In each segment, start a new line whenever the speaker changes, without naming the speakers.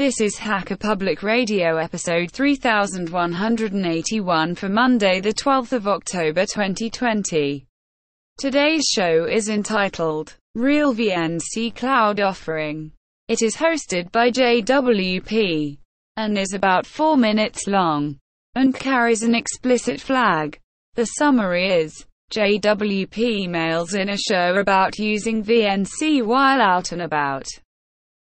This is Hacker Public Radio episode 3181 for Monday, the 12th of October 2020. Today's show is entitled Real VNC Cloud Offering. It is hosted by JWP and is about 4 minutes long and carries an explicit flag. The summary is JWP mails in a show about using VNC while out and about.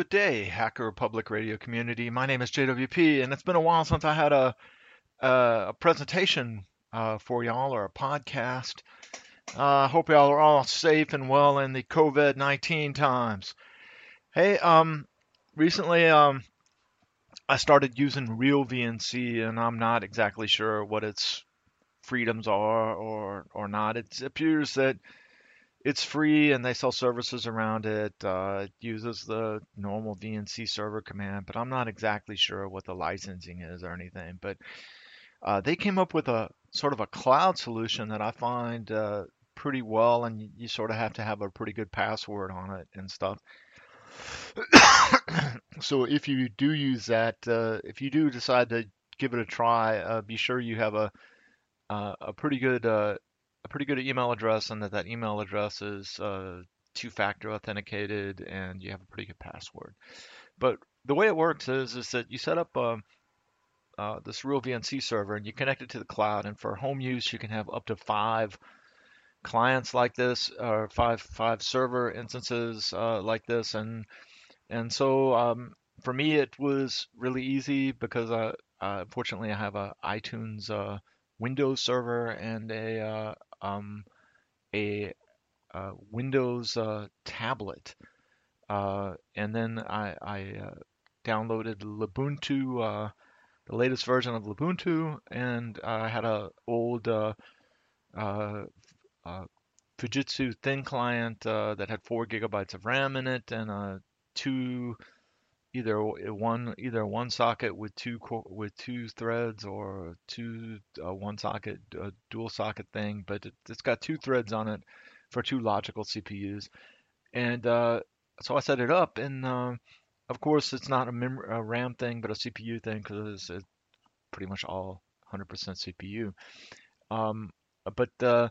Good day, Hacker Public Radio community. My name is JWP, and it's been a while since I had a a, a presentation uh, for y'all or a podcast. I uh, hope y'all are all safe and well in the COVID-19 times. Hey, um, recently um, I started using Real VNC, and I'm not exactly sure what its freedoms are or or not. It appears that it's free and they sell services around it. Uh, it uses the normal VNC server command, but I'm not exactly sure what the licensing is or anything. But uh, they came up with a sort of a cloud solution that I find uh, pretty well, and you, you, sort of have to have a pretty good password on it and stuff. so if you do use that, uh, if you do decide to give it a try, uh, be sure you have a uh, a pretty good a pretty good email address and that that email address is uh, two-factor authenticated and you have a pretty good password. But the way it works is is that you set up uh, uh, this real VNC server and you connect it to the cloud. And for home use, you can have up to five clients like this, or five five server instances uh, like this. And and so um, for me, it was really easy because I, uh, fortunately I have a iTunes uh, Windows server and a uh, um, a, a, Windows uh, tablet, uh, and then I, I uh, downloaded Lubuntu, uh, the latest version of Lubuntu, and I had a old uh, Fujitsu thin client that had four gigabytes of RAM in it and a two either one either one socket with two with two threads or two uh, one socket uh, dual socket thing, but it, has got two threads on it for two logical CPUs, and uh, so I set it up, and uh, of course it's not a, mem- a, RAM thing, but a CPU thing because it's, pretty much all 100% CPU. Um, but uh,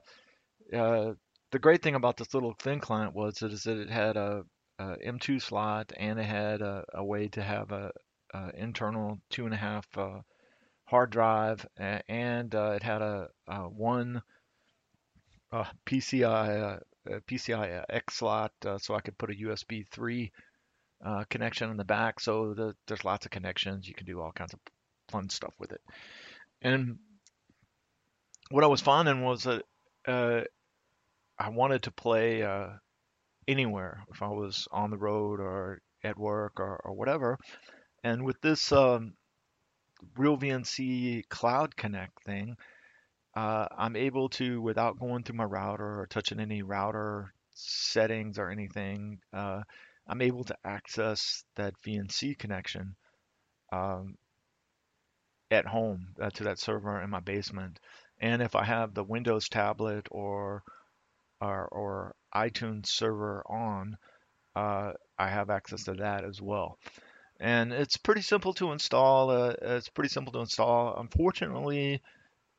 uh, the great thing about this little thin client was is that it had a uh, M2 slot, and it had a, a way to have a, a internal two and a half uh, hard drive, and uh, it had a, a one uh, PCI uh, PCI X slot, uh, so I could put a USB 3 connection in the back. So the, there's lots of connections. You can do all kinds of fun stuff with it. And what I was finding was that I wanted to play anywhere if I was on the road or at work or, or whatever. And with this um, Real VNC Cloud Connect thing, uh, I'm able to, without going through my router or touching any router settings or anything, uh, I'm able to access that VNC connection um, at home uh, to that server in my basement. And if I have the Windows tablet or or, or iTunes server on, uh, I have access to that as well. And it's pretty simple to install. Uh, it's pretty simple to install. Unfortunately,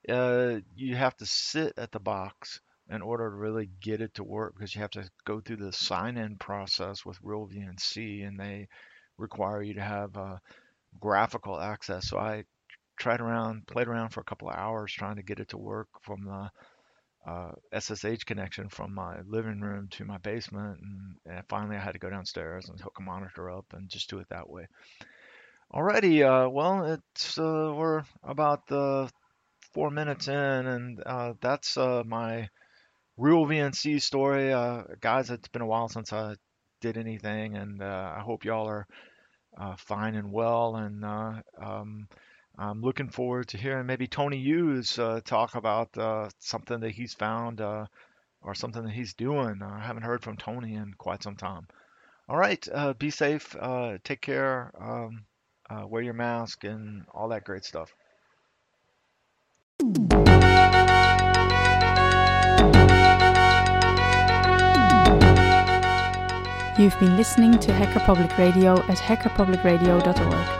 uh, you have to sit at the box in order to really get it to work because you have to go through the sign-in process with Real VNC, and they require you to have uh, graphical access. So I tried around, played around for a couple of hours trying to get it to work from the uh, SSH connection from my living room to my basement, and, and, finally I had to go downstairs and hook a monitor up and just do it that way. Alrighty, uh, well, it's uh, we're about uh, four minutes in, and uh, that's uh, my real VNC story, uh, guys. It's been a while since I did anything, and I hope y'all are fine and well, and um, I'm looking forward to hearing maybe Tony Hughes uh, talk about uh, something that he's found uh, or something that he's doing. I haven't heard from Tony in quite some time. All right, uh, be safe, uh, take care, um, uh, wear your mask, and all that great stuff.
You've been listening to Hacker Public Radio at hackerpublicradio.org.